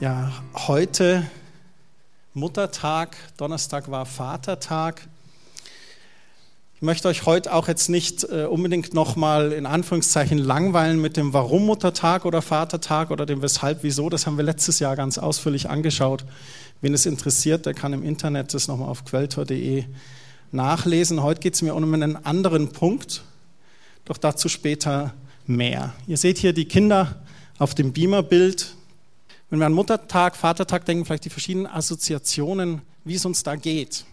Ja, heute Muttertag, Donnerstag war Vatertag. Ich möchte euch heute auch jetzt nicht äh, unbedingt nochmal in Anführungszeichen langweilen mit dem Warum Muttertag oder Vatertag oder dem Weshalb, Wieso. Das haben wir letztes Jahr ganz ausführlich angeschaut. Wen es interessiert, der kann im Internet das nochmal auf quelltor.de nachlesen. Heute geht es mir um einen anderen Punkt, doch dazu später mehr. Ihr seht hier die Kinder auf dem Beamerbild. Wenn wir an Muttertag, Vatertag denken, vielleicht die verschiedenen Assoziationen, wie es uns da geht.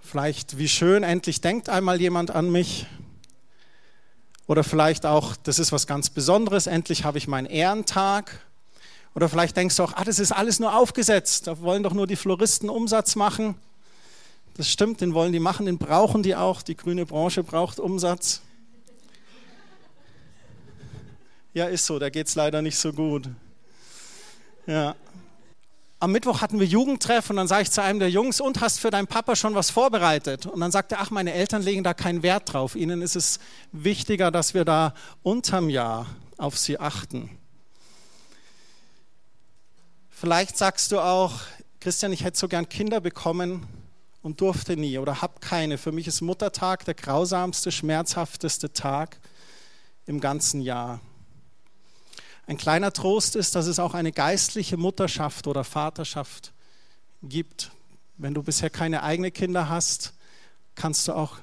Vielleicht, wie schön, endlich denkt einmal jemand an mich. Oder vielleicht auch, das ist was ganz Besonderes, endlich habe ich meinen Ehrentag. Oder vielleicht denkst du auch, ah, das ist alles nur aufgesetzt, da wollen doch nur die Floristen Umsatz machen. Das stimmt, den wollen die machen, den brauchen die auch. Die grüne Branche braucht Umsatz. Ja, ist so, da geht es leider nicht so gut. Ja. Am Mittwoch hatten wir Jugendtreff und dann sage ich zu einem der Jungs, und hast für deinen Papa schon was vorbereitet? Und dann sagt er, ach, meine Eltern legen da keinen Wert drauf. Ihnen ist es wichtiger, dass wir da unterm Jahr auf sie achten. Vielleicht sagst du auch, Christian, ich hätte so gern Kinder bekommen und durfte nie oder hab keine. Für mich ist Muttertag der grausamste, schmerzhafteste Tag im ganzen Jahr. Ein kleiner Trost ist, dass es auch eine geistliche Mutterschaft oder Vaterschaft gibt. Wenn du bisher keine eigenen Kinder hast, kannst du auch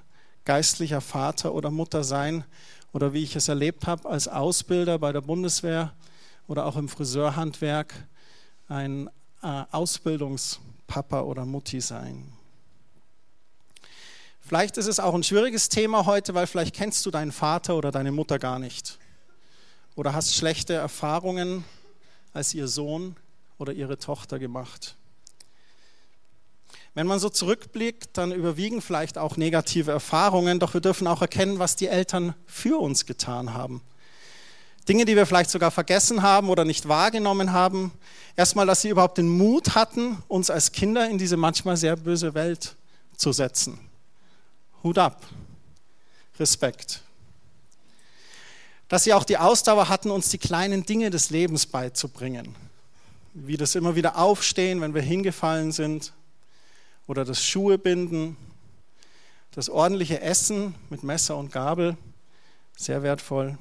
geistlicher Vater oder Mutter sein. Oder wie ich es erlebt habe, als Ausbilder bei der Bundeswehr oder auch im Friseurhandwerk, ein äh, Ausbildungspapa oder Mutti sein. Vielleicht ist es auch ein schwieriges Thema heute, weil vielleicht kennst du deinen Vater oder deine Mutter gar nicht oder hast schlechte Erfahrungen als ihr Sohn oder ihre Tochter gemacht. Wenn man so zurückblickt, dann überwiegen vielleicht auch negative Erfahrungen, doch wir dürfen auch erkennen, was die Eltern für uns getan haben. Dinge, die wir vielleicht sogar vergessen haben oder nicht wahrgenommen haben. Erstmal, dass sie überhaupt den Mut hatten, uns als Kinder in diese manchmal sehr böse Welt zu setzen. Hut ab. Respekt dass sie auch die Ausdauer hatten, uns die kleinen Dinge des Lebens beizubringen. Wie das immer wieder Aufstehen, wenn wir hingefallen sind, oder das Schuhe binden, das ordentliche Essen mit Messer und Gabel, sehr wertvoll.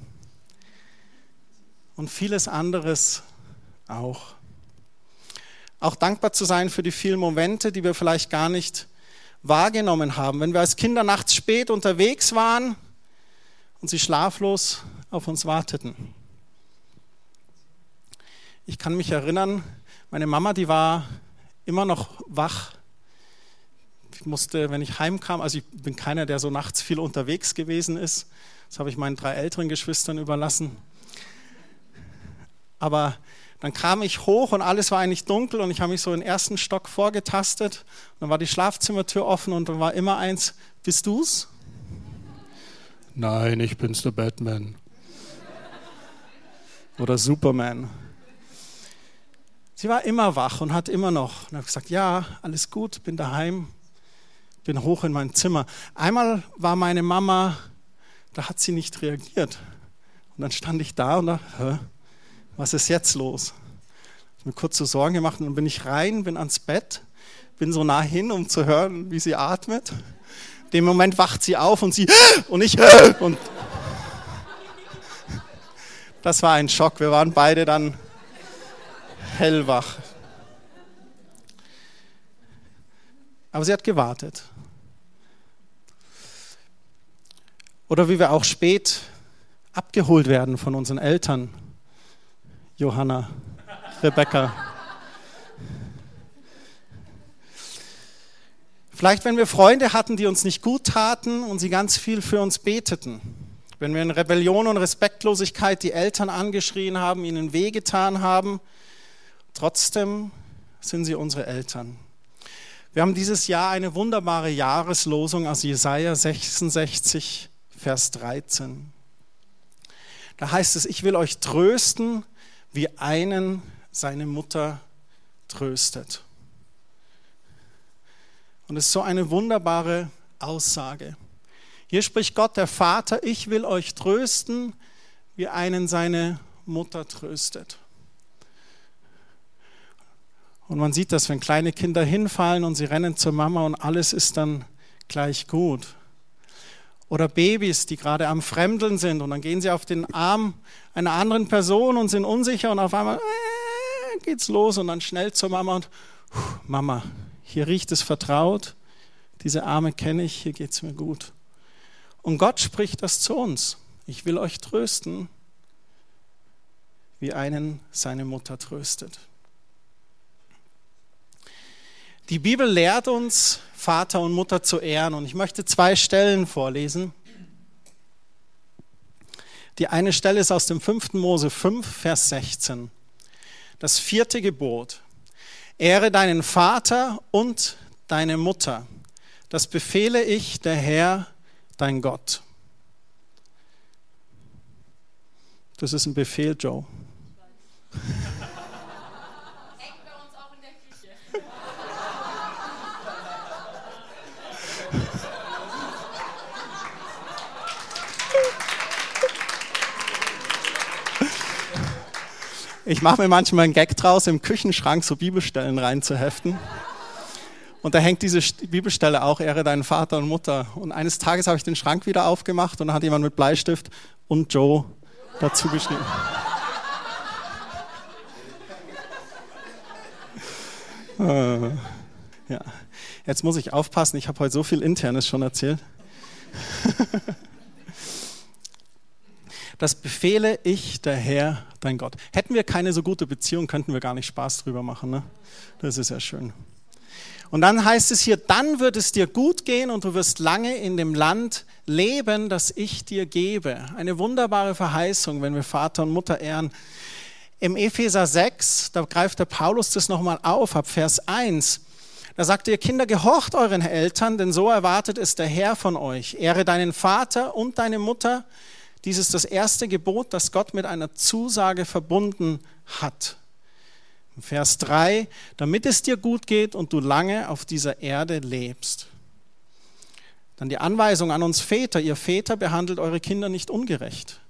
Und vieles anderes auch. Auch dankbar zu sein für die vielen Momente, die wir vielleicht gar nicht wahrgenommen haben. Wenn wir als Kinder nachts spät unterwegs waren und sie schlaflos auf uns warteten. Ich kann mich erinnern, meine Mama, die war immer noch wach. Ich musste, wenn ich heimkam, also ich bin keiner, der so nachts viel unterwegs gewesen ist. Das habe ich meinen drei älteren Geschwistern überlassen. Aber dann kam ich hoch und alles war eigentlich dunkel und ich habe mich so den ersten Stock vorgetastet. Dann war die Schlafzimmertür offen und dann war immer eins, bist du's? Nein, ich bin's der Batman oder Superman. Sie war immer wach und hat immer noch. Und habe gesagt, ja, alles gut, bin daheim, bin hoch in mein Zimmer. Einmal war meine Mama, da hat sie nicht reagiert. Und dann stand ich da und dachte, was ist jetzt los? Ich mir kurz so Sorgen gemacht und dann bin ich rein, bin ans Bett, bin so nah hin, um zu hören, wie sie atmet. In dem Moment wacht sie auf und sie und ich und das war ein Schock. Wir waren beide dann hellwach. Aber sie hat gewartet. Oder wie wir auch spät abgeholt werden von unseren Eltern. Johanna, Rebecca. Vielleicht, wenn wir Freunde hatten, die uns nicht gut taten und sie ganz viel für uns beteten. Wenn wir in Rebellion und Respektlosigkeit die Eltern angeschrien haben, ihnen wehgetan haben, trotzdem sind sie unsere Eltern. Wir haben dieses Jahr eine wunderbare Jahreslosung aus Jesaja 66, Vers 13. Da heißt es: Ich will euch trösten, wie einen seine Mutter tröstet. Und es ist so eine wunderbare Aussage. Hier spricht Gott, der Vater, ich will euch trösten, wie einen seine Mutter tröstet. Und man sieht das, wenn kleine Kinder hinfallen und sie rennen zur Mama und alles ist dann gleich gut. Oder Babys, die gerade am Fremdeln sind und dann gehen sie auf den Arm einer anderen Person und sind unsicher und auf einmal äh, geht's los und dann schnell zur Mama und Mama, hier riecht es vertraut, diese Arme kenne ich, hier geht's mir gut. Und Gott spricht das zu uns. Ich will euch trösten, wie einen seine Mutter tröstet. Die Bibel lehrt uns, Vater und Mutter zu ehren. Und ich möchte zwei Stellen vorlesen. Die eine Stelle ist aus dem 5. Mose 5, Vers 16. Das vierte Gebot. Ehre deinen Vater und deine Mutter. Das befehle ich, der Herr, dein Gott. Das ist ein Befehl, Joe. Ich mache mir manchmal einen Gag draus, im Küchenschrank so Bibelstellen reinzuheften. Und da hängt diese Bibelstelle auch, Ehre deinen Vater und Mutter. Und eines Tages habe ich den Schrank wieder aufgemacht und dann hat jemand mit Bleistift und Joe dazu geschrieben. Äh, ja. Jetzt muss ich aufpassen, ich habe heute so viel Internes schon erzählt. Das befehle ich, der Herr, dein Gott. Hätten wir keine so gute Beziehung, könnten wir gar nicht Spaß drüber machen. Ne? Das ist ja schön. Und dann heißt es hier, dann wird es dir gut gehen und du wirst lange in dem Land leben, das ich dir gebe. Eine wunderbare Verheißung, wenn wir Vater und Mutter ehren. Im Epheser 6, da greift der Paulus das nochmal auf, ab Vers 1. Da sagt ihr Kinder, gehorcht euren Eltern, denn so erwartet es der Herr von euch. Ehre deinen Vater und deine Mutter, dies ist das erste Gebot, das Gott mit einer Zusage verbunden hat. Vers 3, damit es dir gut geht und du lange auf dieser Erde lebst. Dann die Anweisung an uns Väter, ihr Väter behandelt eure Kinder nicht ungerecht,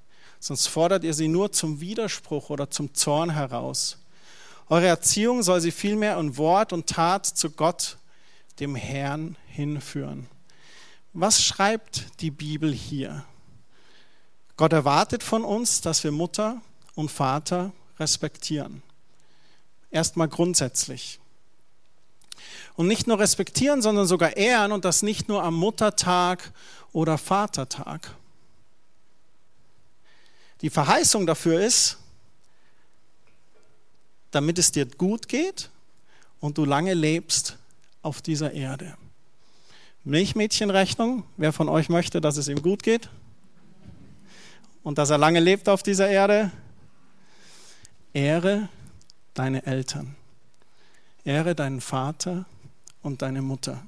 sonst fordert ihr sie nur zum Widerspruch oder zum Zorn heraus. Eure Erziehung soll sie vielmehr in Wort und Tat zu Gott, dem Herrn, hinführen. Was schreibt die Bibel hier? Gott erwartet von uns, dass wir Mutter und Vater respektieren. Erstmal grundsätzlich. Und nicht nur respektieren, sondern sogar ehren und das nicht nur am Muttertag oder Vatertag. Die Verheißung dafür ist, damit es dir gut geht und du lange lebst auf dieser Erde. Milchmädchenrechnung, wer von euch möchte, dass es ihm gut geht? und dass er lange lebt auf dieser Erde. Ehre deine Eltern. Ehre deinen Vater und deine Mutter.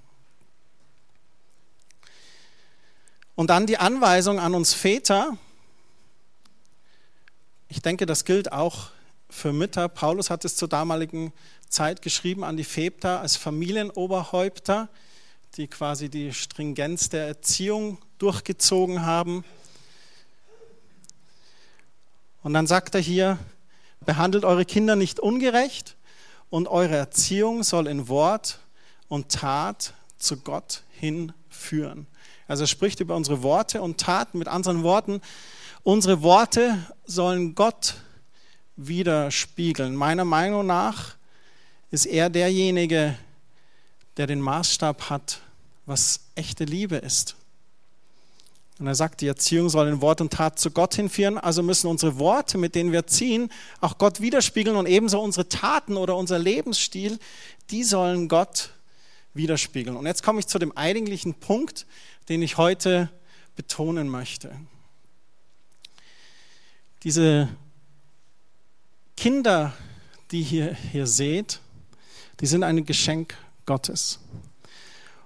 Und dann die Anweisung an uns Väter. Ich denke, das gilt auch für Mütter. Paulus hat es zur damaligen Zeit geschrieben an die Väter als Familienoberhäupter, die quasi die Stringenz der Erziehung durchgezogen haben. Und dann sagt er hier, behandelt eure Kinder nicht ungerecht und eure Erziehung soll in Wort und Tat zu Gott hinführen. Also er spricht über unsere Worte und Taten. Mit anderen Worten, unsere Worte sollen Gott widerspiegeln. Meiner Meinung nach ist er derjenige, der den Maßstab hat, was echte Liebe ist. Und er sagt, die Erziehung soll in Wort und Tat zu Gott hinführen, also müssen unsere Worte, mit denen wir ziehen, auch Gott widerspiegeln und ebenso unsere Taten oder unser Lebensstil, die sollen Gott widerspiegeln. Und jetzt komme ich zu dem eigentlichen Punkt, den ich heute betonen möchte. Diese Kinder, die ihr hier seht, die sind ein Geschenk Gottes.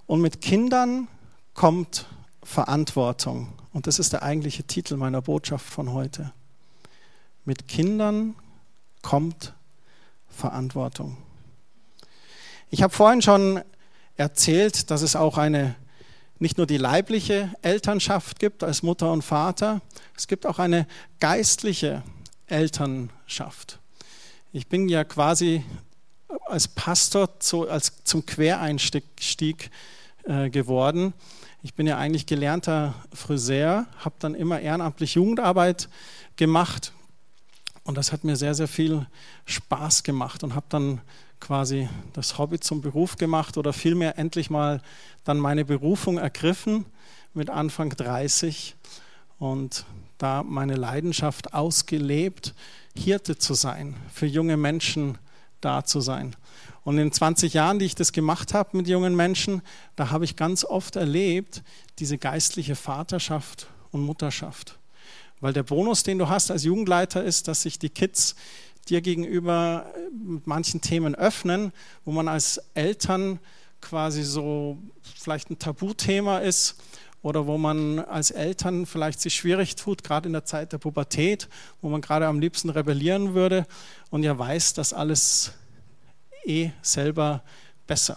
Und mit Kindern kommt Verantwortung. Und das ist der eigentliche Titel meiner Botschaft von heute. Mit Kindern kommt Verantwortung. Ich habe vorhin schon erzählt, dass es auch eine nicht nur die leibliche Elternschaft gibt als Mutter und Vater, es gibt auch eine geistliche Elternschaft. Ich bin ja quasi als Pastor zu, als zum Quereinstieg äh, geworden. Ich bin ja eigentlich gelernter Friseur, habe dann immer ehrenamtlich Jugendarbeit gemacht und das hat mir sehr, sehr viel Spaß gemacht und habe dann quasi das Hobby zum Beruf gemacht oder vielmehr endlich mal dann meine Berufung ergriffen mit Anfang 30 und da meine Leidenschaft ausgelebt, Hirte zu sein, für junge Menschen da zu sein. Und in 20 Jahren, die ich das gemacht habe mit jungen Menschen, da habe ich ganz oft erlebt, diese geistliche Vaterschaft und Mutterschaft. Weil der Bonus, den du hast als Jugendleiter, ist, dass sich die Kids dir gegenüber mit manchen Themen öffnen, wo man als Eltern quasi so vielleicht ein Tabuthema ist oder wo man als Eltern vielleicht sich schwierig tut, gerade in der Zeit der Pubertät, wo man gerade am liebsten rebellieren würde und ja weiß, dass alles eh selber besser.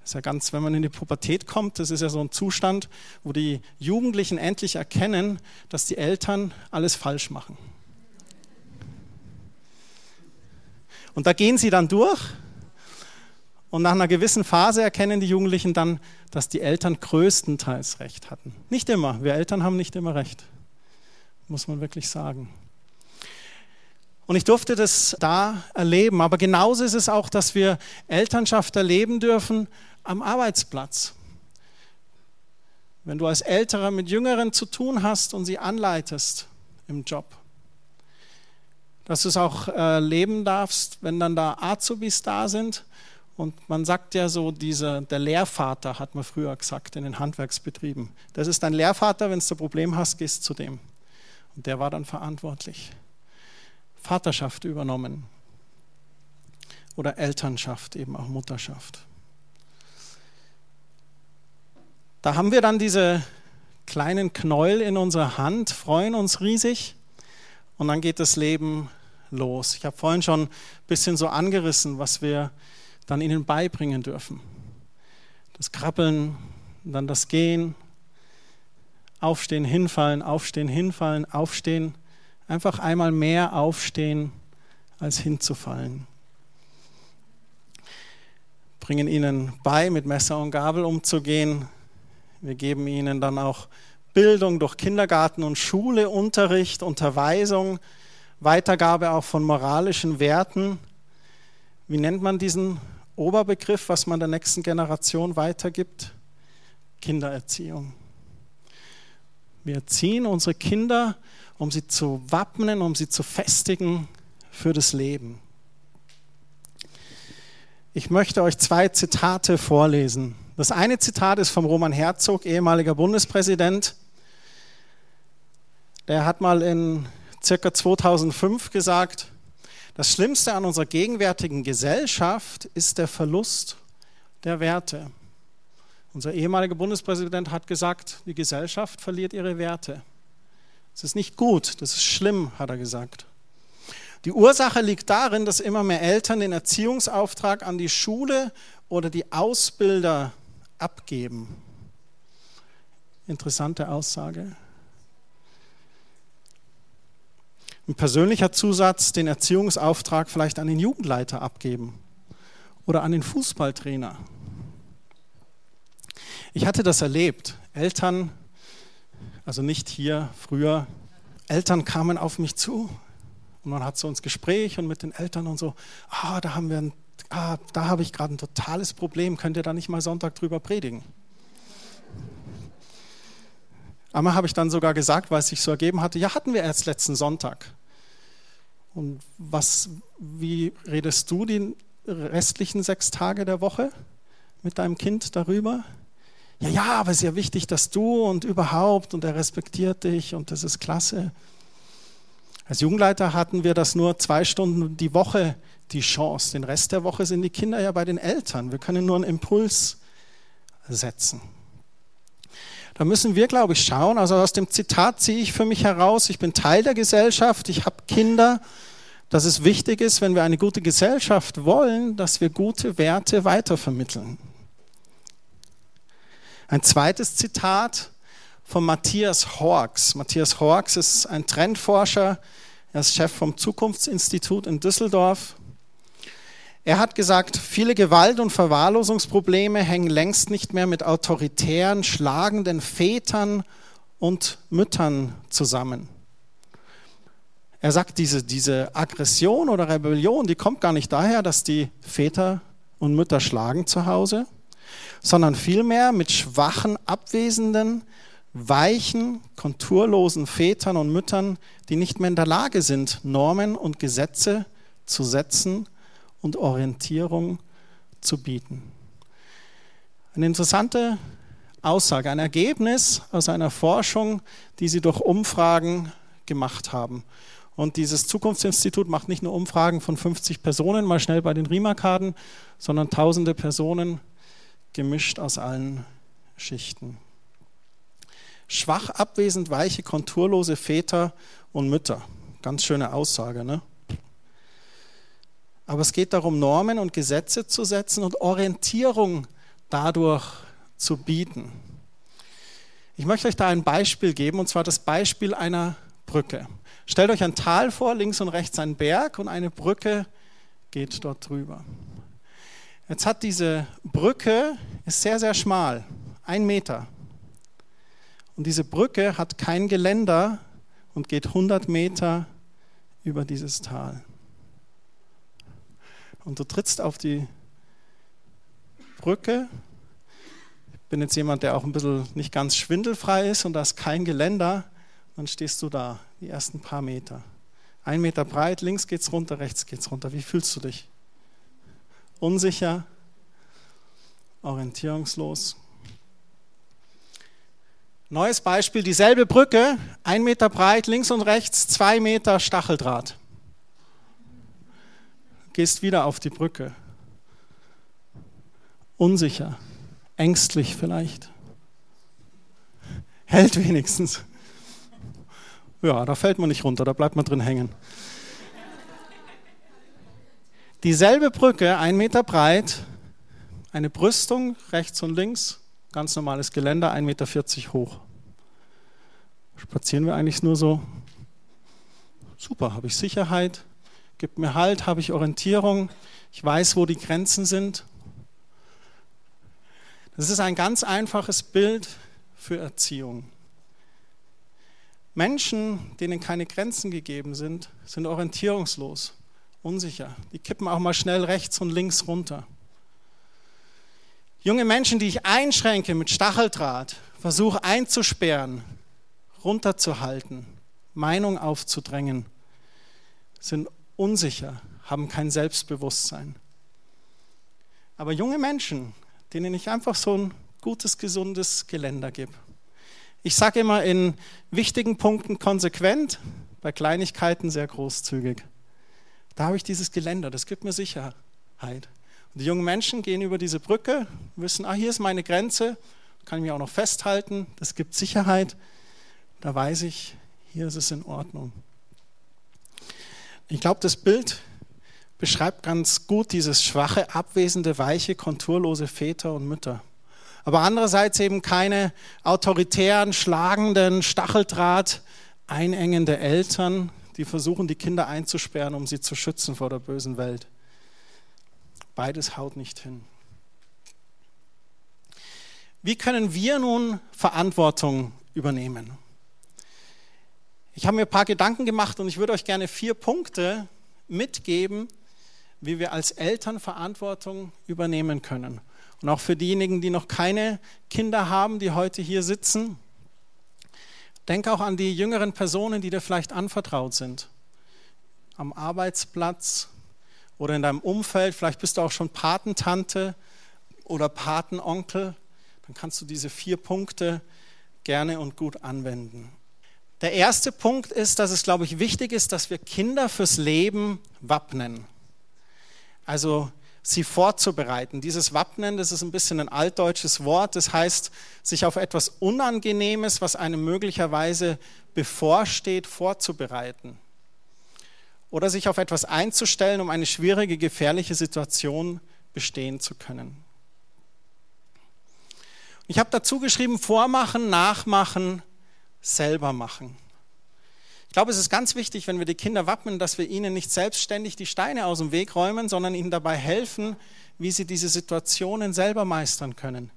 Das ist ja ganz, wenn man in die Pubertät kommt, das ist ja so ein Zustand, wo die Jugendlichen endlich erkennen, dass die Eltern alles falsch machen. Und da gehen sie dann durch und nach einer gewissen Phase erkennen die Jugendlichen dann, dass die Eltern größtenteils recht hatten. Nicht immer, wir Eltern haben nicht immer recht, muss man wirklich sagen. Und ich durfte das da erleben, aber genauso ist es auch, dass wir Elternschaft erleben dürfen am Arbeitsplatz. Wenn du als Älterer mit Jüngeren zu tun hast und sie anleitest im Job, dass du es auch erleben darfst, wenn dann da Azubis da sind. Und man sagt ja so, diese, der Lehrvater hat man früher gesagt in den Handwerksbetrieben. Das ist dein Lehrvater, wenn du ein Problem hast, gehst zu dem. Und der war dann verantwortlich. Vaterschaft übernommen. Oder Elternschaft, eben auch Mutterschaft. Da haben wir dann diese kleinen Knäuel in unserer Hand, freuen uns riesig und dann geht das Leben los. Ich habe vorhin schon ein bisschen so angerissen, was wir dann ihnen beibringen dürfen. Das Krabbeln, dann das Gehen, Aufstehen, hinfallen, aufstehen, hinfallen, aufstehen. Einfach einmal mehr aufstehen, als hinzufallen. Bringen ihnen bei, mit Messer und Gabel umzugehen, wir geben ihnen dann auch Bildung durch Kindergarten und Schule, Unterricht, Unterweisung, Weitergabe auch von moralischen Werten. Wie nennt man diesen Oberbegriff, was man der nächsten Generation weitergibt? Kindererziehung. Wir erziehen unsere Kinder, um sie zu wappnen, um sie zu festigen für das Leben. Ich möchte euch zwei Zitate vorlesen. Das eine Zitat ist vom Roman Herzog, ehemaliger Bundespräsident. Der hat mal in circa 2005 gesagt, das Schlimmste an unserer gegenwärtigen Gesellschaft ist der Verlust der Werte. Unser ehemaliger Bundespräsident hat gesagt, die Gesellschaft verliert ihre Werte. Das ist nicht gut, das ist schlimm, hat er gesagt. Die Ursache liegt darin, dass immer mehr Eltern den Erziehungsauftrag an die Schule oder die Ausbilder abgeben. Interessante Aussage. Ein persönlicher Zusatz, den Erziehungsauftrag vielleicht an den Jugendleiter abgeben oder an den Fußballtrainer. Ich hatte das erlebt. Eltern, also nicht hier früher, Eltern kamen auf mich zu und man hat so ins Gespräch und mit den Eltern und so, ah, da haben wir ein, ah, da habe ich gerade ein totales Problem, könnt ihr da nicht mal Sonntag drüber predigen? Einmal habe ich dann sogar gesagt, weil es sich so ergeben hatte, ja, hatten wir erst letzten Sonntag. Und was, wie redest du die restlichen sechs Tage der Woche mit deinem Kind darüber? Ja, ja, aber es ist ja wichtig, dass du und überhaupt und er respektiert dich und das ist klasse. Als Jugendleiter hatten wir das nur zwei Stunden die Woche die Chance. Den Rest der Woche sind die Kinder ja bei den Eltern. Wir können nur einen Impuls setzen. Da müssen wir, glaube ich, schauen. Also aus dem Zitat ziehe ich für mich heraus, ich bin Teil der Gesellschaft, ich habe Kinder, dass es wichtig ist, wenn wir eine gute Gesellschaft wollen, dass wir gute Werte weitervermitteln. Ein zweites Zitat, von Matthias Horks. Matthias Horks ist ein Trendforscher, er ist Chef vom Zukunftsinstitut in Düsseldorf. Er hat gesagt, viele Gewalt- und Verwahrlosungsprobleme hängen längst nicht mehr mit autoritären, schlagenden Vätern und Müttern zusammen. Er sagt, diese, diese Aggression oder Rebellion, die kommt gar nicht daher, dass die Väter und Mütter schlagen zu Hause, sondern vielmehr mit schwachen, abwesenden, weichen, konturlosen Vätern und Müttern, die nicht mehr in der Lage sind, Normen und Gesetze zu setzen und Orientierung zu bieten. Eine interessante Aussage, ein Ergebnis aus einer Forschung, die sie durch Umfragen gemacht haben. Und dieses Zukunftsinstitut macht nicht nur Umfragen von 50 Personen, mal schnell bei den RIMA-Karten, sondern tausende Personen gemischt aus allen Schichten. Schwach, abwesend, weiche, konturlose Väter und Mütter. Ganz schöne Aussage, ne? Aber es geht darum, Normen und Gesetze zu setzen und Orientierung dadurch zu bieten. Ich möchte euch da ein Beispiel geben, und zwar das Beispiel einer Brücke. Stellt euch ein Tal vor, links und rechts ein Berg und eine Brücke geht dort drüber. Jetzt hat diese Brücke, ist sehr, sehr schmal, ein Meter. Und diese Brücke hat kein Geländer und geht 100 Meter über dieses Tal. Und du trittst auf die Brücke. Ich bin jetzt jemand, der auch ein bisschen nicht ganz schwindelfrei ist und da ist kein Geländer. Dann stehst du da, die ersten paar Meter. Ein Meter breit, links geht's runter, rechts geht's runter. Wie fühlst du dich? Unsicher, orientierungslos. Neues Beispiel, dieselbe Brücke, ein Meter breit, links und rechts, zwei Meter Stacheldraht. Gehst wieder auf die Brücke. Unsicher, ängstlich vielleicht. Hält wenigstens. Ja, da fällt man nicht runter, da bleibt man drin hängen. Dieselbe Brücke, ein Meter breit, eine Brüstung rechts und links, Ganz normales Geländer, 1,40 Meter hoch. Spazieren wir eigentlich nur so? Super, habe ich Sicherheit, gibt mir Halt, habe ich Orientierung, ich weiß, wo die Grenzen sind. Das ist ein ganz einfaches Bild für Erziehung. Menschen, denen keine Grenzen gegeben sind, sind orientierungslos, unsicher. Die kippen auch mal schnell rechts und links runter. Junge Menschen, die ich einschränke mit Stacheldraht, versuche einzusperren, runterzuhalten, Meinung aufzudrängen, sind unsicher, haben kein Selbstbewusstsein. Aber junge Menschen, denen ich einfach so ein gutes, gesundes Geländer gebe. Ich sage immer in wichtigen Punkten konsequent, bei Kleinigkeiten sehr großzügig. Da habe ich dieses Geländer, das gibt mir Sicherheit. Die jungen Menschen gehen über diese Brücke, wissen, ah, hier ist meine Grenze, kann ich mich auch noch festhalten, das gibt Sicherheit. Da weiß ich, hier ist es in Ordnung. Ich glaube, das Bild beschreibt ganz gut dieses schwache, abwesende, weiche, konturlose Väter und Mütter. Aber andererseits eben keine autoritären, schlagenden, Stacheldraht, einengende Eltern, die versuchen, die Kinder einzusperren, um sie zu schützen vor der bösen Welt. Beides haut nicht hin. Wie können wir nun Verantwortung übernehmen? Ich habe mir ein paar Gedanken gemacht und ich würde euch gerne vier Punkte mitgeben, wie wir als Eltern Verantwortung übernehmen können. Und auch für diejenigen, die noch keine Kinder haben, die heute hier sitzen, denk auch an die jüngeren Personen, die dir vielleicht anvertraut sind. Am Arbeitsplatz, oder in deinem Umfeld, vielleicht bist du auch schon Patentante oder Patenonkel, dann kannst du diese vier Punkte gerne und gut anwenden. Der erste Punkt ist, dass es, glaube ich, wichtig ist, dass wir Kinder fürs Leben wappnen. Also sie vorzubereiten. Dieses Wappnen, das ist ein bisschen ein altdeutsches Wort, das heißt, sich auf etwas Unangenehmes, was einem möglicherweise bevorsteht, vorzubereiten oder sich auf etwas einzustellen, um eine schwierige, gefährliche Situation bestehen zu können. Ich habe dazu geschrieben, vormachen, nachmachen, selber machen. Glaube, es ist ganz wichtig, wenn wir die Kinder wappnen, dass wir ihnen nicht selbstständig die Steine aus dem Weg räumen, sondern ihnen dabei helfen, wie sie diese Situationen selber meistern können.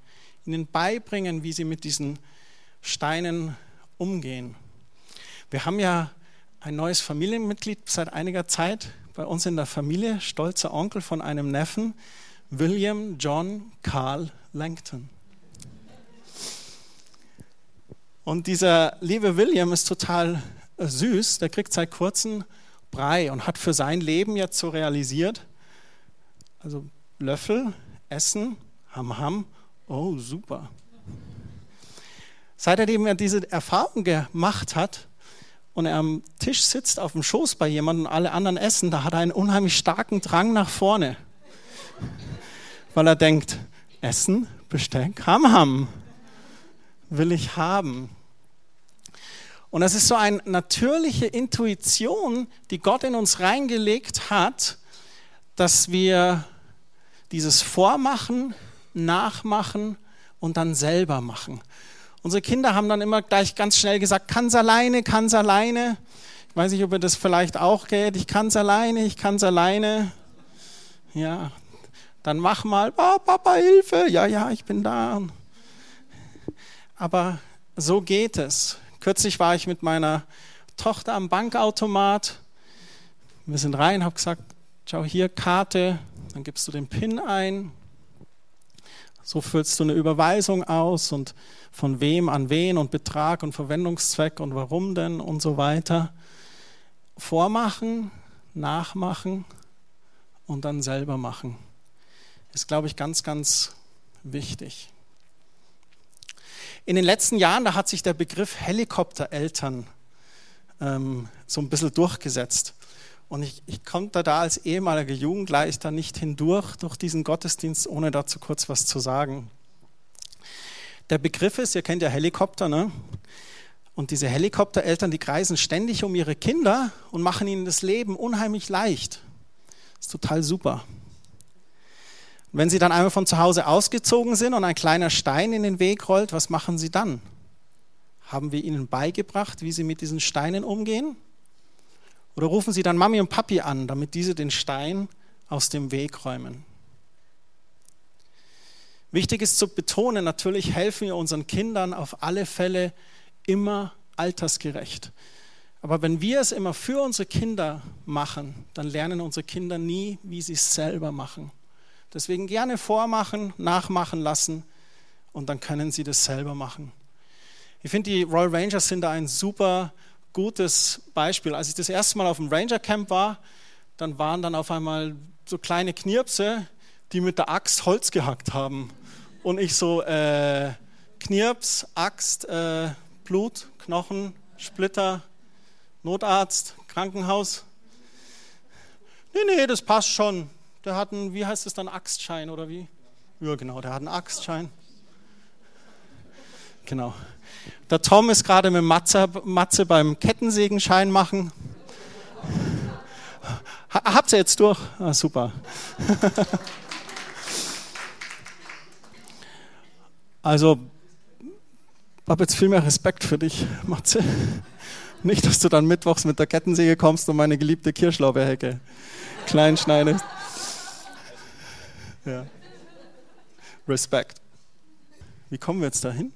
Ihnen beibringen, wie sie mit diesen Steinen umgehen. Wir haben ja ein neues Familienmitglied seit einiger Zeit bei uns in der Familie, stolzer Onkel von einem Neffen, William John Carl Langton. Und dieser liebe William ist total süß, der kriegt seit kurzem Brei und hat für sein Leben jetzt so realisiert, also Löffel, Essen, Ham Ham, oh super. Seit er diese Erfahrung gemacht hat und er am Tisch sitzt auf dem Schoß bei jemandem und alle anderen essen, da hat er einen unheimlich starken Drang nach vorne. Weil er denkt, Essen, Besteck, Ham Ham will ich haben. Und das ist so eine natürliche Intuition, die Gott in uns reingelegt hat, dass wir dieses Vormachen, Nachmachen und dann selber machen. Unsere Kinder haben dann immer gleich ganz schnell gesagt, kann's alleine, kann's alleine. Ich weiß nicht, ob ihr das vielleicht auch geht. Ich kann's alleine, ich kann's alleine. Ja, dann mach mal, oh, Papa, Hilfe. Ja, ja, ich bin da. Aber so geht es. Kürzlich war ich mit meiner Tochter am Bankautomat. Wir sind rein, habe gesagt, schau hier Karte, dann gibst du den PIN ein. So füllst du eine Überweisung aus und von wem an wen und Betrag und Verwendungszweck und warum denn und so weiter. Vormachen, nachmachen und dann selber machen. Ist, glaube ich, ganz, ganz wichtig. In den letzten Jahren, da hat sich der Begriff Helikoptereltern ähm, so ein bisschen durchgesetzt. Und ich, ich konnte da als ehemaliger Jugendleiter nicht hindurch durch diesen Gottesdienst, ohne dazu kurz was zu sagen. Der Begriff ist, ihr kennt ja Helikopter, ne? Und diese Helikoptereltern, die kreisen ständig um ihre Kinder und machen ihnen das Leben unheimlich leicht. Das ist total super. Wenn Sie dann einmal von zu Hause ausgezogen sind und ein kleiner Stein in den Weg rollt, was machen Sie dann? Haben wir Ihnen beigebracht, wie Sie mit diesen Steinen umgehen? Oder rufen Sie dann Mami und Papi an, damit diese den Stein aus dem Weg räumen? Wichtig ist zu betonen, natürlich helfen wir unseren Kindern auf alle Fälle immer altersgerecht. Aber wenn wir es immer für unsere Kinder machen, dann lernen unsere Kinder nie, wie sie es selber machen. Deswegen gerne vormachen, nachmachen lassen und dann können sie das selber machen. Ich finde, die Royal Rangers sind da ein super gutes Beispiel. Als ich das erste Mal auf dem Ranger Camp war, dann waren dann auf einmal so kleine Knirpse, die mit der Axt Holz gehackt haben. Und ich so, äh, Knirps, Axt, äh, Blut, Knochen, Splitter, Notarzt, Krankenhaus. Nee, nee, das passt schon der hat einen, wie heißt es dann, Axtschein oder wie? Ja, genau, der hat einen Axtschein. Genau. Der Tom ist gerade mit Matze, Matze beim Kettensägenschein machen. Habt ihr jetzt durch? Ah, super. also, ich habe jetzt viel mehr Respekt für dich, Matze. Nicht, dass du dann mittwochs mit der Kettensäge kommst und meine geliebte Kirschlaubeerhecke klein schneidest. Ja. Respekt. Wie kommen wir jetzt dahin?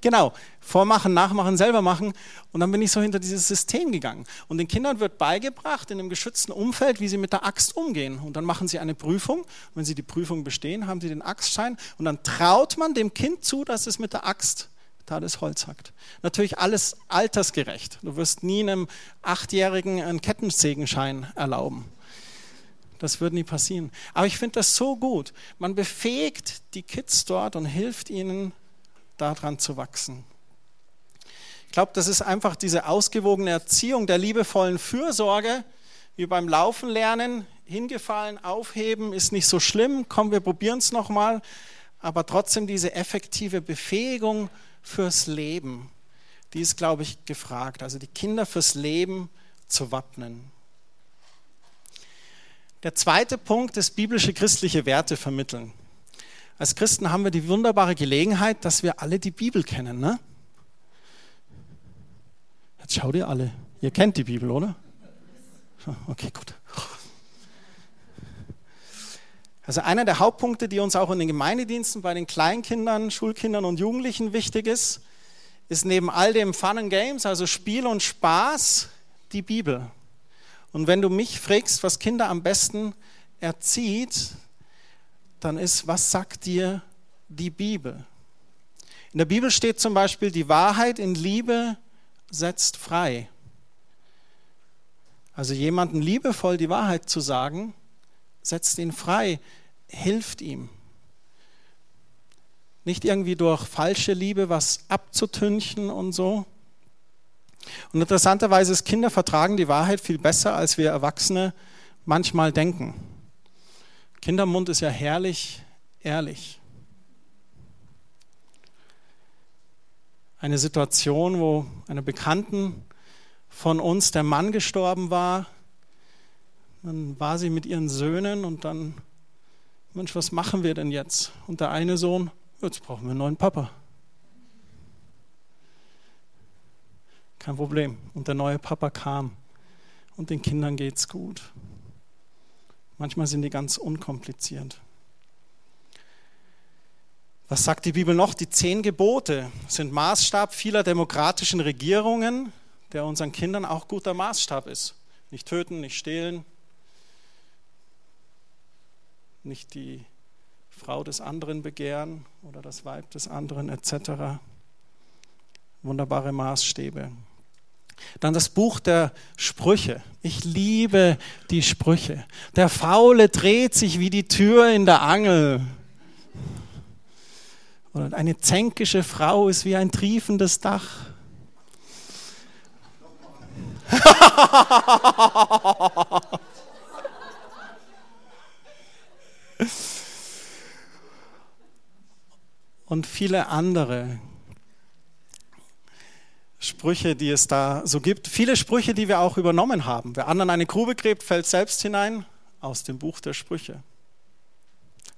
Genau, vormachen, nachmachen, selber machen. Und dann bin ich so hinter dieses System gegangen. Und den Kindern wird beigebracht in einem geschützten Umfeld, wie sie mit der Axt umgehen. Und dann machen sie eine Prüfung. Und wenn sie die Prüfung bestehen, haben sie den Axtschein. Und dann traut man dem Kind zu, dass es mit der Axt da das Holz hackt. Natürlich alles altersgerecht. Du wirst nie einem Achtjährigen einen Kettensägenschein erlauben. Das würde nie passieren. Aber ich finde das so gut. Man befähigt die Kids dort und hilft ihnen, daran zu wachsen. Ich glaube, das ist einfach diese ausgewogene Erziehung der liebevollen Fürsorge, wie beim Laufen lernen. Hingefallen, aufheben ist nicht so schlimm. Komm, wir probieren es nochmal. Aber trotzdem diese effektive Befähigung fürs Leben, die ist, glaube ich, gefragt. Also die Kinder fürs Leben zu wappnen. Der zweite Punkt ist biblische christliche Werte vermitteln. Als Christen haben wir die wunderbare Gelegenheit, dass wir alle die Bibel kennen. Ne? Jetzt schaut ihr alle. Ihr kennt die Bibel, oder? Okay, gut. Also einer der Hauptpunkte, die uns auch in den Gemeindediensten bei den Kleinkindern, Schulkindern und Jugendlichen wichtig ist, ist neben all dem Fun and Games, also Spiel und Spaß, die Bibel. Und wenn du mich fragst, was Kinder am besten erzieht, dann ist, was sagt dir die Bibel? In der Bibel steht zum Beispiel, die Wahrheit in Liebe setzt frei. Also jemanden liebevoll die Wahrheit zu sagen, setzt ihn frei, hilft ihm. Nicht irgendwie durch falsche Liebe was abzutünchen und so. Und interessanterweise ist Kinder vertragen die Wahrheit viel besser, als wir Erwachsene manchmal denken. Kindermund ist ja herrlich ehrlich. Eine Situation, wo einer Bekannten von uns der Mann gestorben war, dann war sie mit ihren Söhnen und dann, Mensch, was machen wir denn jetzt? Und der eine Sohn, jetzt brauchen wir einen neuen Papa. Kein Problem. Und der neue Papa kam und den Kindern geht's gut. Manchmal sind die ganz unkompliziert. Was sagt die Bibel noch? Die zehn Gebote sind Maßstab vieler demokratischen Regierungen, der unseren Kindern auch guter Maßstab ist. Nicht töten, nicht stehlen, nicht die Frau des anderen begehren oder das Weib des anderen etc. Wunderbare Maßstäbe. Dann das Buch der Sprüche. Ich liebe die Sprüche. Der Faule dreht sich wie die Tür in der Angel. Und eine zänkische Frau ist wie ein triefendes Dach. Und viele andere Sprüche, die es da so gibt. Viele Sprüche, die wir auch übernommen haben. Wer anderen eine Grube gräbt, fällt selbst hinein. Aus dem Buch der Sprüche.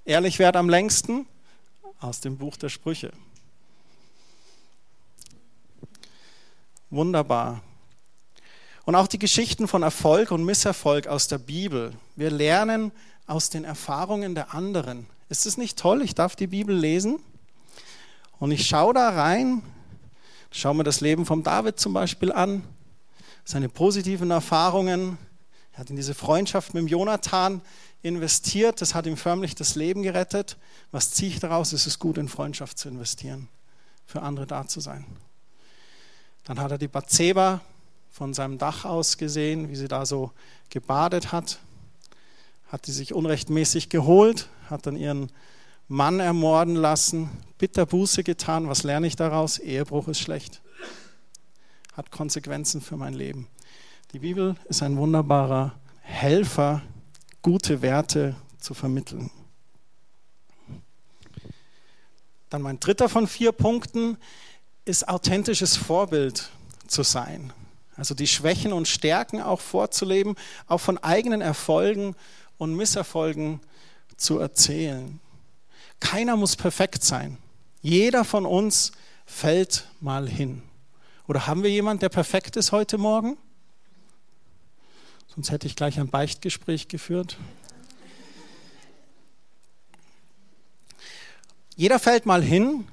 Ehrlich wert am längsten. Aus dem Buch der Sprüche. Wunderbar. Und auch die Geschichten von Erfolg und Misserfolg aus der Bibel. Wir lernen aus den Erfahrungen der anderen. Ist es nicht toll? Ich darf die Bibel lesen und ich schaue da rein Schauen wir das Leben von David zum Beispiel an, seine positiven Erfahrungen. Er hat in diese Freundschaft mit Jonathan investiert, das hat ihm förmlich das Leben gerettet. Was ziehe ich daraus? Es ist gut, in Freundschaft zu investieren, für andere da zu sein. Dann hat er die Bathseba von seinem Dach aus gesehen, wie sie da so gebadet hat, hat die sich unrechtmäßig geholt, hat dann ihren Mann ermorden lassen, bitter Buße getan. Was lerne ich daraus? Ehebruch ist schlecht. Hat Konsequenzen für mein Leben. Die Bibel ist ein wunderbarer Helfer, gute Werte zu vermitteln. Dann mein dritter von vier Punkten ist authentisches Vorbild zu sein. Also die Schwächen und Stärken auch vorzuleben, auch von eigenen Erfolgen und Misserfolgen zu erzählen. Keiner muss perfekt sein. Jeder von uns fällt mal hin. Oder haben wir jemanden, der perfekt ist heute Morgen? Sonst hätte ich gleich ein Beichtgespräch geführt. Jeder fällt mal hin,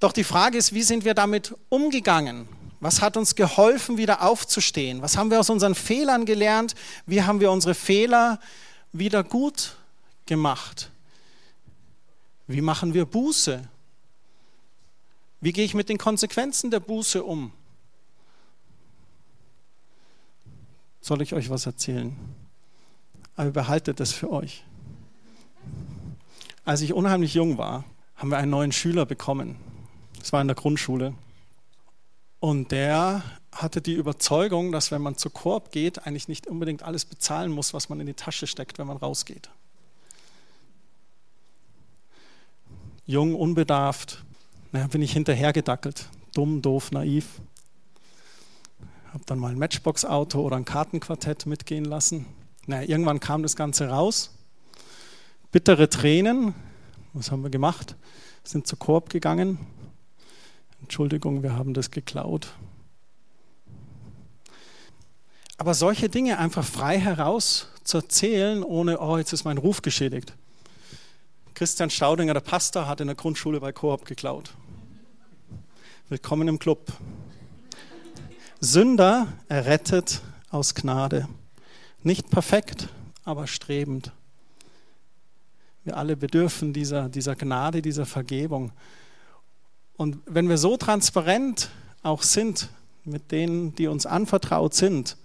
doch die Frage ist, wie sind wir damit umgegangen? Was hat uns geholfen, wieder aufzustehen? Was haben wir aus unseren Fehlern gelernt? Wie haben wir unsere Fehler wieder gut gemacht? Wie machen wir Buße? Wie gehe ich mit den Konsequenzen der Buße um? Soll ich euch was erzählen? Aber behaltet das für euch. Als ich unheimlich jung war, haben wir einen neuen Schüler bekommen. Das war in der Grundschule. Und der hatte die Überzeugung, dass wenn man zur Korb geht, eigentlich nicht unbedingt alles bezahlen muss, was man in die Tasche steckt, wenn man rausgeht. Jung, unbedarft. Naja, bin ich hinterhergedackelt. Dumm, doof, naiv. Habe dann mal ein Matchbox-Auto oder ein Kartenquartett mitgehen lassen. Naja, irgendwann kam das Ganze raus. Bittere Tränen. Was haben wir gemacht? Sind zur Korb gegangen. Entschuldigung, wir haben das geklaut. Aber solche Dinge einfach frei heraus zu erzählen, ohne, oh, jetzt ist mein Ruf geschädigt. Christian Staudinger, der Pastor, hat in der Grundschule bei Coop geklaut. Willkommen im Club. Sünder errettet aus Gnade. Nicht perfekt, aber strebend. Wir alle bedürfen dieser, dieser Gnade, dieser Vergebung. Und wenn wir so transparent auch sind mit denen, die uns anvertraut sind,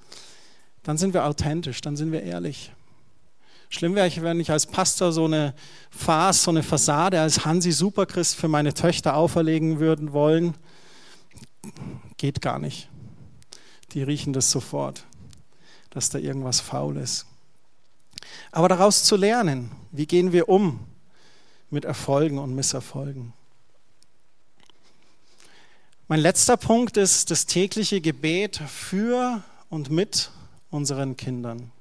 dann sind wir authentisch, dann sind wir ehrlich. Schlimm wäre, wenn ich als Pastor so eine Farce, so eine Fassade als Hansi Superchrist für meine Töchter auferlegen würden wollen. Geht gar nicht. Die riechen das sofort, dass da irgendwas faul ist. Aber daraus zu lernen, wie gehen wir um mit Erfolgen und Misserfolgen. Mein letzter Punkt ist das tägliche Gebet für und mit unseren Kindern.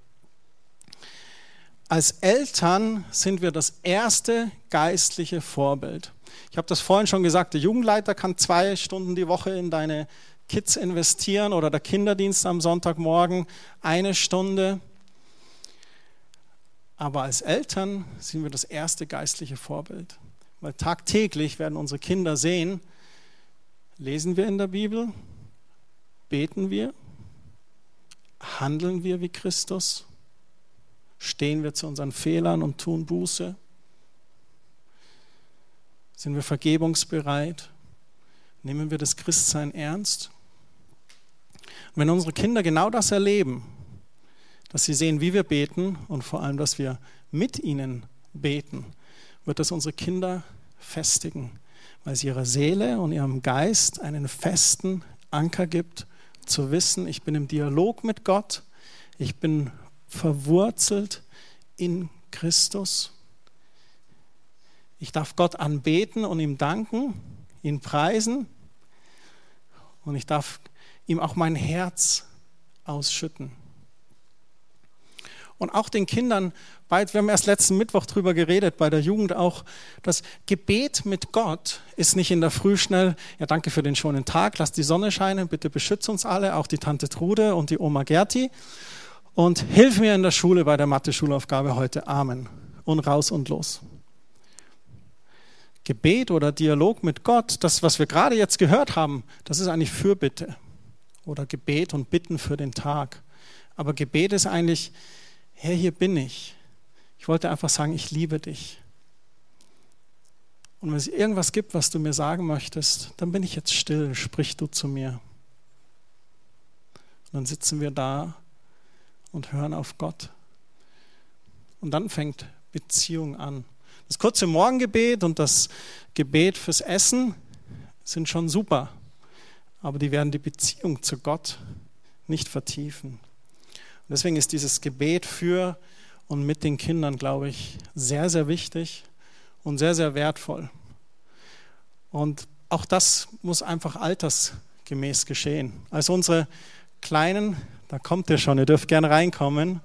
Als Eltern sind wir das erste geistliche Vorbild. Ich habe das vorhin schon gesagt, der Jugendleiter kann zwei Stunden die Woche in deine Kids investieren oder der Kinderdienst am Sonntagmorgen eine Stunde. Aber als Eltern sind wir das erste geistliche Vorbild. Weil tagtäglich werden unsere Kinder sehen, lesen wir in der Bibel, beten wir, handeln wir wie Christus Stehen wir zu unseren Fehlern und tun Buße? Sind wir vergebungsbereit? Nehmen wir das Christsein ernst? Und wenn unsere Kinder genau das erleben, dass sie sehen, wie wir beten und vor allem, dass wir mit ihnen beten, wird das unsere Kinder festigen, weil es ihrer Seele und ihrem Geist einen festen Anker gibt, zu wissen, ich bin im Dialog mit Gott, ich bin verwurzelt in Christus. Ich darf Gott anbeten und ihm danken, ihn preisen und ich darf ihm auch mein Herz ausschütten. Und auch den Kindern, wir haben erst letzten Mittwoch darüber geredet, bei der Jugend auch, das Gebet mit Gott ist nicht in der Früh schnell, ja danke für den schönen Tag, lass die Sonne scheinen, bitte beschütze uns alle, auch die Tante Trude und die Oma Gerti, und hilf mir in der Schule bei der Mathe-Schulaufgabe heute. Amen. Und raus und los. Gebet oder Dialog mit Gott, das, was wir gerade jetzt gehört haben, das ist eigentlich Fürbitte oder Gebet und Bitten für den Tag. Aber Gebet ist eigentlich, Herr, hier bin ich. Ich wollte einfach sagen, ich liebe dich. Und wenn es irgendwas gibt, was du mir sagen möchtest, dann bin ich jetzt still, sprich du zu mir. Und dann sitzen wir da und hören auf Gott. Und dann fängt Beziehung an. Das kurze Morgengebet und das Gebet fürs Essen sind schon super, aber die werden die Beziehung zu Gott nicht vertiefen. Und deswegen ist dieses Gebet für und mit den Kindern, glaube ich, sehr, sehr wichtig und sehr, sehr wertvoll. Und auch das muss einfach altersgemäß geschehen. Also unsere Kleinen da kommt ihr schon, ihr dürft gerne reinkommen.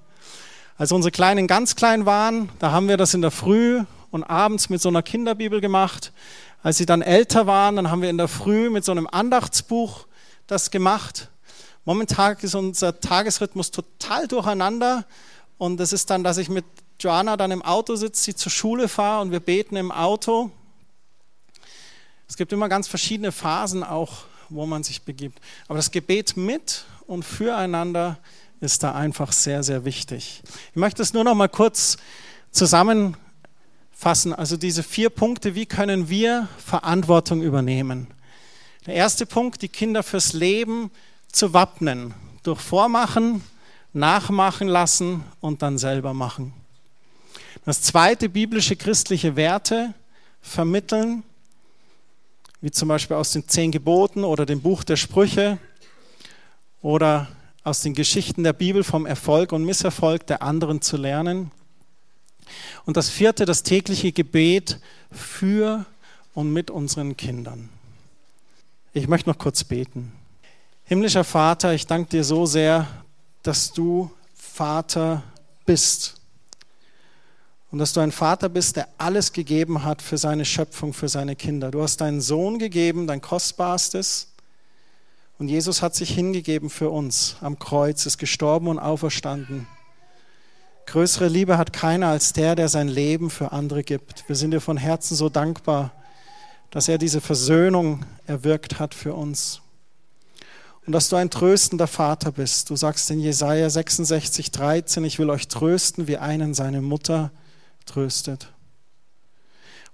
Als unsere Kleinen ganz klein waren, da haben wir das in der Früh und abends mit so einer Kinderbibel gemacht. Als sie dann älter waren, dann haben wir in der Früh mit so einem Andachtsbuch das gemacht. Momentan ist unser Tagesrhythmus total durcheinander und das ist dann, dass ich mit Joanna dann im Auto sitze, sie zur Schule fahre und wir beten im Auto. Es gibt immer ganz verschiedene Phasen auch, wo man sich begibt. Aber das Gebet mit und füreinander ist da einfach sehr, sehr wichtig. Ich möchte es nur noch mal kurz zusammenfassen. Also diese vier Punkte, wie können wir Verantwortung übernehmen? Der erste Punkt, die Kinder fürs Leben zu wappnen. Durch Vormachen, nachmachen lassen und dann selber machen. Das zweite, biblische christliche Werte vermitteln, wie zum Beispiel aus den zehn Geboten oder dem Buch der Sprüche oder aus den Geschichten der Bibel vom Erfolg und Misserfolg der anderen zu lernen. Und das vierte, das tägliche Gebet für und mit unseren Kindern. Ich möchte noch kurz beten. Himmlischer Vater, ich danke dir so sehr, dass du Vater bist. Und dass du ein Vater bist, der alles gegeben hat für seine Schöpfung, für seine Kinder. Du hast deinen Sohn gegeben, dein Kostbarstes, Und Jesus hat sich hingegeben für uns am Kreuz, ist gestorben und auferstanden. Größere Liebe hat keiner als der, der sein Leben für andere gibt. Wir sind dir von Herzen so dankbar, dass er diese Versöhnung erwirkt hat für uns. Und dass du ein tröstender Vater bist. Du sagst in Jesaja 66, 13, ich will euch trösten, wie einen seine Mutter tröstet.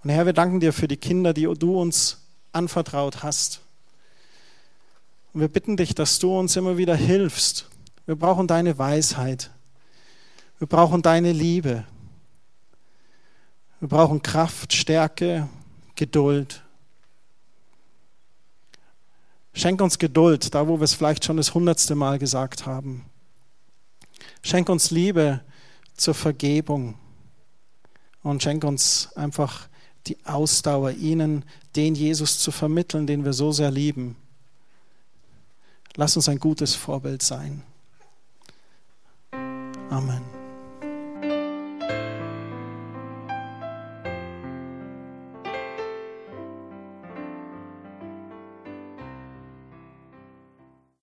Und Herr, wir danken dir für die Kinder, die du uns anvertraut hast. Und wir bitten dich, dass du uns immer wieder hilfst. Wir brauchen deine Weisheit. Wir brauchen deine Liebe. Wir brauchen Kraft, Stärke, Geduld. Schenk uns Geduld, da wo wir es vielleicht schon das hundertste Mal gesagt haben. Schenk uns Liebe zur Vergebung und schenk uns einfach die Ausdauer, ihnen den Jesus zu vermitteln, den wir so sehr lieben. Lass uns ein gutes Vorbild sein. Amen.